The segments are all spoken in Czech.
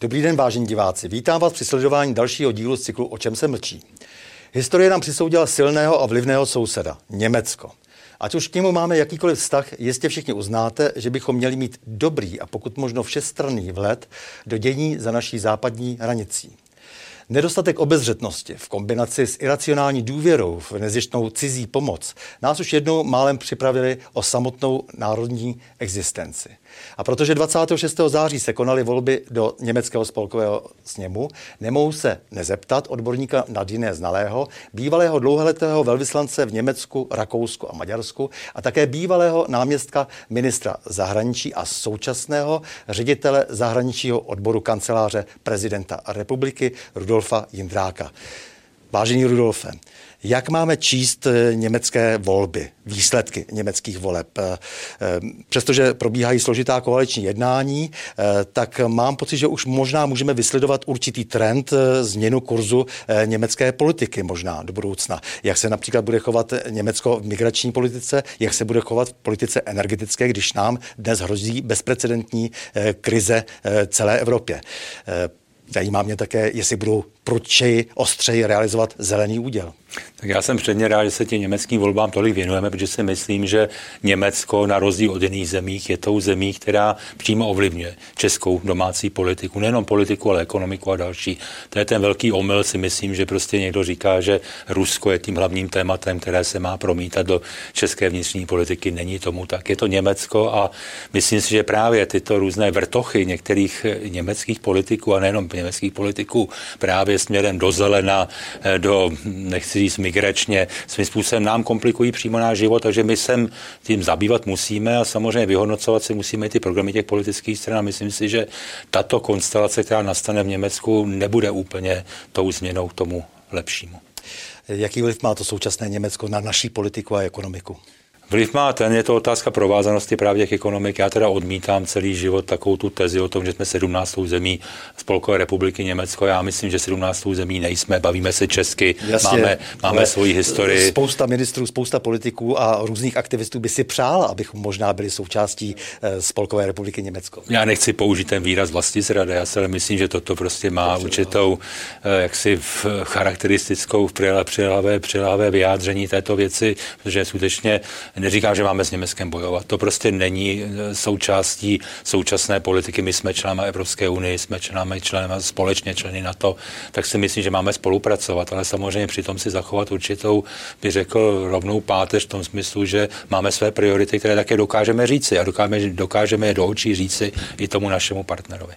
Dobrý den, vážení diváci. Vítám vás při sledování dalšího dílu z cyklu O čem se mlčí. Historie nám přisoudila silného a vlivného souseda, Německo. Ať už k němu máme jakýkoliv vztah, jistě všichni uznáte, že bychom měli mít dobrý a pokud možno všestranný vhled do dění za naší západní hranicí. Nedostatek obezřetnosti v kombinaci s iracionální důvěrou v nezjištnou cizí pomoc nás už jednou málem připravili o samotnou národní existenci. A protože 26. září se konaly volby do německého spolkového sněmu, nemohou se nezeptat odborníka Nadine Znalého, bývalého dlouholetého velvyslance v Německu, Rakousku a Maďarsku a také bývalého náměstka ministra zahraničí a současného ředitele zahraničního odboru kanceláře prezidenta republiky Rudolfa Jindráka. Vážený Rudolfe, jak máme číst eh, německé volby, výsledky německých voleb? Eh, eh, přestože probíhají složitá koaliční jednání, tak mám pocit, že už možná můžeme vysledovat určitý trend změnu kurzu německé politiky možná do budoucna. Jak se například bude chovat Německo v migrační politice, jak se bude chovat v politice energetické, když nám dnes hrozí bezprecedentní krize celé Evropě. Zajímá mě také, jestli budou prudčeji, ostřeji realizovat zelený úděl. Tak já jsem předně rád, že se těm německým volbám tolik věnujeme, protože si myslím, že Německo na rozdíl od jiných zemích je tou zemí, která přímo ovlivňuje českou domácí politiku. Nejenom politiku, ale ekonomiku a další. To je ten velký omyl, si myslím, že prostě někdo říká, že Rusko je tím hlavním tématem, které se má promítat do české vnitřní politiky. Není tomu tak. Je to Německo a myslím si, že právě tyto různé vrtochy některých německých politiků a nejenom německých politiků právě směrem do zelena, do, nechci říct migračně, svým způsobem nám komplikují přímo náš život, takže my se tím zabývat musíme a samozřejmě vyhodnocovat si musíme ty programy těch politických stran. A myslím si, že tato konstelace, která nastane v Německu, nebude úplně tou změnou k tomu lepšímu. Jaký vliv má to současné Německo na naší politiku a ekonomiku? Vliv má ten, je to otázka provázanosti právě těch ekonomik. Já teda odmítám celý život takovou tu tezi o tom, že jsme 17. zemí Spolkové republiky Německo. Já myslím, že 17. zemí nejsme, bavíme se česky, Jasně, máme, máme svoji historii. Spousta ministrů, spousta politiků a různých aktivistů by si přála, abychom možná byli součástí eh, Spolkové republiky Německo. Já nechci použít ten výraz vlastní zrada, já si ale myslím, že toto prostě má to určitou eh, jaksi charakteristickou přilavé, přilavé vyjádření této věci, protože skutečně neříkám, že máme s Německem bojovat. To prostě není eh, součástí současné politiky. My jsme členy Evropské unie, jsme členy, členy společně členy NATO, tak si myslím, že máme spolupracovat, ale samozřejmě přitom si zachovat určitou, bych řekl, rovnou páteř v tom smyslu, že máme své priority, které také dokážeme říci a dokážeme, dokážeme je do očí říci i tomu našemu partnerovi.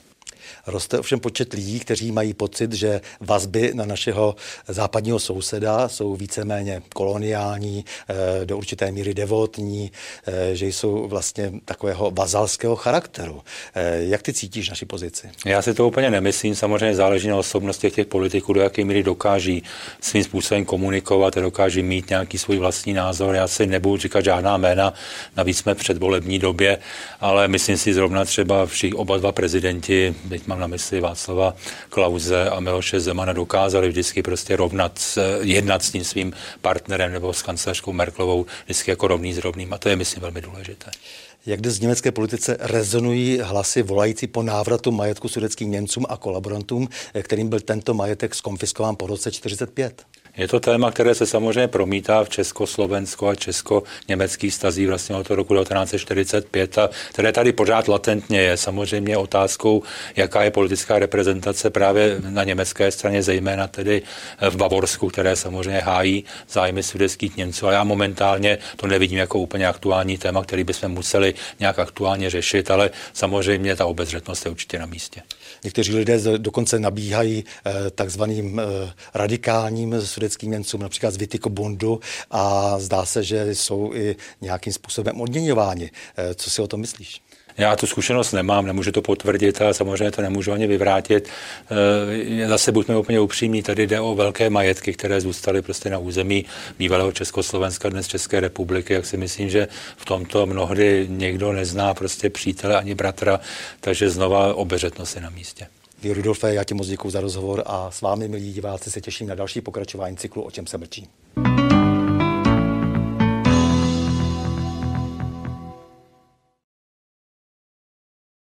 Roste ovšem počet lidí, kteří mají pocit, že vazby na našeho západního souseda jsou víceméně koloniální, eh, do určité míry devotní, eh, že jsou vlastně takového vazalského charakteru. Eh, jak ty cítíš naši pozici? Já si to úplně nemyslím. Samozřejmě záleží na osobnosti těch politiků, do jaké míry dokáží svým způsobem komunikovat a dokáží mít nějaký svůj vlastní názor. Já si nebudu říkat žádná jména, navíc jsme před volební době, ale myslím si zrovna třeba všichni oba dva prezidenti, teď mám na mysli Václava Klauze a Miloše Zemana, dokázali vždycky prostě rovnat, jednat s tím svým partnerem nebo s kancelářkou Merklovou vždycky jako rovný s rovným a to je, myslím, velmi důležité. Jak dnes v německé politice rezonují hlasy volající po návratu majetku sudeckým Němcům a kolaborantům, kterým byl tento majetek skonfiskován po roce 1945? Je to téma, které se samozřejmě promítá v Československo a česko-německých stazí vlastně od roku 1945 a které tady pořád latentně je. Samozřejmě otázkou, jaká je politická reprezentace právě na německé straně, zejména tedy v Bavorsku, které samozřejmě hájí zájmy sudeckých Němců. A já momentálně to nevidím jako úplně aktuální téma, který bychom museli nějak aktuálně řešit, ale samozřejmě ta obezřetnost je určitě na místě. Někteří lidé dokonce nabíhají eh, takzvaným eh, radikálním sudeckým Němcům, například z Vitiko Bundu a zdá se, že jsou i nějakým způsobem odměňováni. Eh, co si o tom myslíš? Já tu zkušenost nemám, nemůžu to potvrdit a samozřejmě to nemůžu ani vyvrátit. Zase buďme úplně upřímní, tady jde o velké majetky, které zůstaly prostě na území bývalého Československa, dnes České republiky, jak si myslím, že v tomto mnohdy někdo nezná prostě přítele ani bratra, takže znova obeřetnost je na místě. Rudolfe, já ti moc děkuji za rozhovor a s vámi, milí diváci, se těším na další pokračování cyklu O čem se mlčí.